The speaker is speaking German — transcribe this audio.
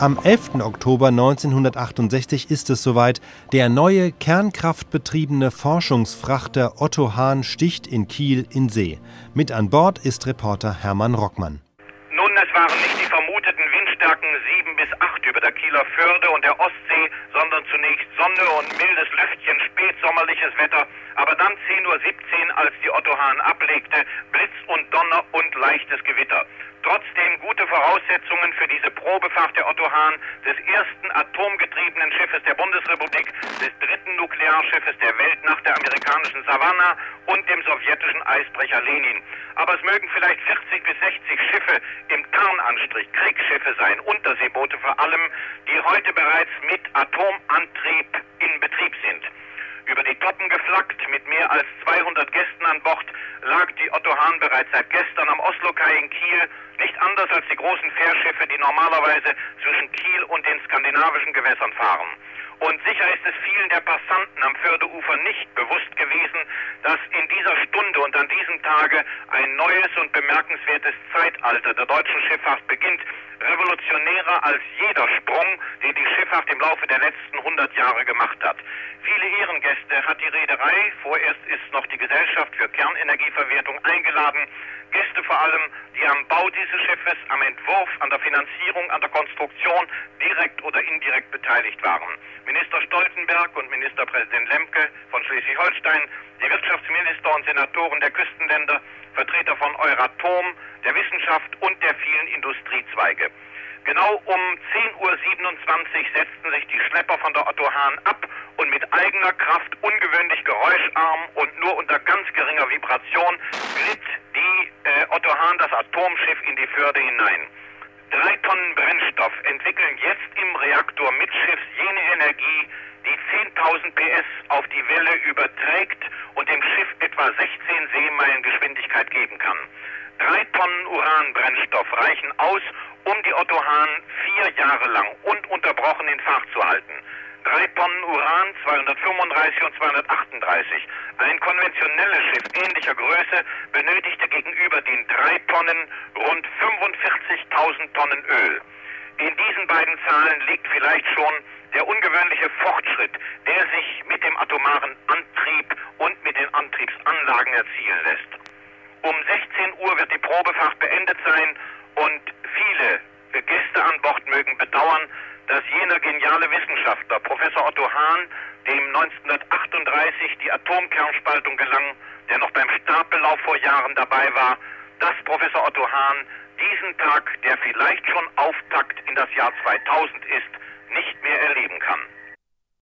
Am 11. Oktober 1968 ist es soweit. Der neue kernkraftbetriebene Forschungsfrachter Otto Hahn sticht in Kiel in See. Mit an Bord ist Reporter Hermann Rockmann. Nun, es waren nicht die vermuteten Windstärken 7 bis 8 über der Kieler Förde und der Ostsee, sondern zunächst Sonne und mildes Lüftchen, spätsommerliches Wetter, aber dann 10.17 Uhr, als die Otto Hahn ablegte, Blitz und Donner und leichtes Gewitter. Voraussetzungen für diese Probefahrt der Otto Hahn, des ersten atomgetriebenen Schiffes der Bundesrepublik, des dritten Nuklearschiffes der Welt nach der amerikanischen Savannah und dem sowjetischen Eisbrecher Lenin. Aber es mögen vielleicht 40 bis 60 Schiffe im Tarnanstrich, Kriegsschiffe sein, Unterseeboote vor allem, die heute bereits mit Atomantrieb in Betrieb sind. Toppen geflaggt mit mehr als 200 Gästen an Bord lag die Otto Hahn bereits seit gestern am Oslokai in Kiel, nicht anders als die großen Fährschiffe, die normalerweise zwischen Kiel und den skandinavischen Gewässern fahren. Und sicher ist es vielen der Passanten am Fördeufer nicht bewusst gewesen, dass in dieser Stunde und an diesem Tage ein neues und bemerkenswertes Zeitalter der deutschen Schifffahrt beginnt, revolutionärer als jeder Sprung, den die Schifffahrt im Laufe der letzten 100 Jahre gemacht hat. Ehrengäste hat die Reederei, vorerst ist noch die Gesellschaft für Kernenergieverwertung eingeladen, Gäste vor allem, die am Bau dieses Schiffes, am Entwurf, an der Finanzierung, an der Konstruktion direkt oder indirekt beteiligt waren. Minister Stoltenberg und Ministerpräsident Lemke von Schleswig-Holstein, die Wirtschaftsminister und Senatoren der Küstenländer, Vertreter von Euratom, der Wissenschaft und der vielen Industriezweige. Genau um 10.27 Uhr setzten sich die Schlepper von der Otto Hahn ab und mit eigener Kraft, ungewöhnlich geräuscharm und nur unter ganz geringer Vibration glitt die äh, Otto Hahn das Atomschiff in die Förde hinein. Drei Tonnen Brennstoff entwickeln jetzt im Reaktor mitschiffs jene Energie, die 10.000 PS auf die Welle überträgt und dem Schiff etwa 16 Seemeilen Geschwindigkeit geben kann. Drei Tonnen Uranbrennstoff reichen aus, um die Otto Hahn vier Jahre lang ununterbrochen in Fahrt zu halten. Drei Tonnen Uran, 235 und 238. Ein konventionelles Schiff ähnlicher Größe benötigte gegenüber den drei Tonnen rund 45.000 Tonnen Öl. In diesen beiden Zahlen liegt vielleicht schon der ungewöhnliche Fortschritt, der sich mit dem atomaren Antrieb und mit den Antriebsanlagen erzielen lässt. Um 16 Uhr wird die Probefahrt beendet sein und viele Gäste an Bord mögen bedauern, dass geniale Wissenschaftler, Professor Otto Hahn, dem 1938 die Atomkernspaltung gelang, der noch beim Startbelauf vor Jahren dabei war, dass Professor Otto Hahn diesen Tag, der vielleicht schon Auftakt in das Jahr 2000 ist,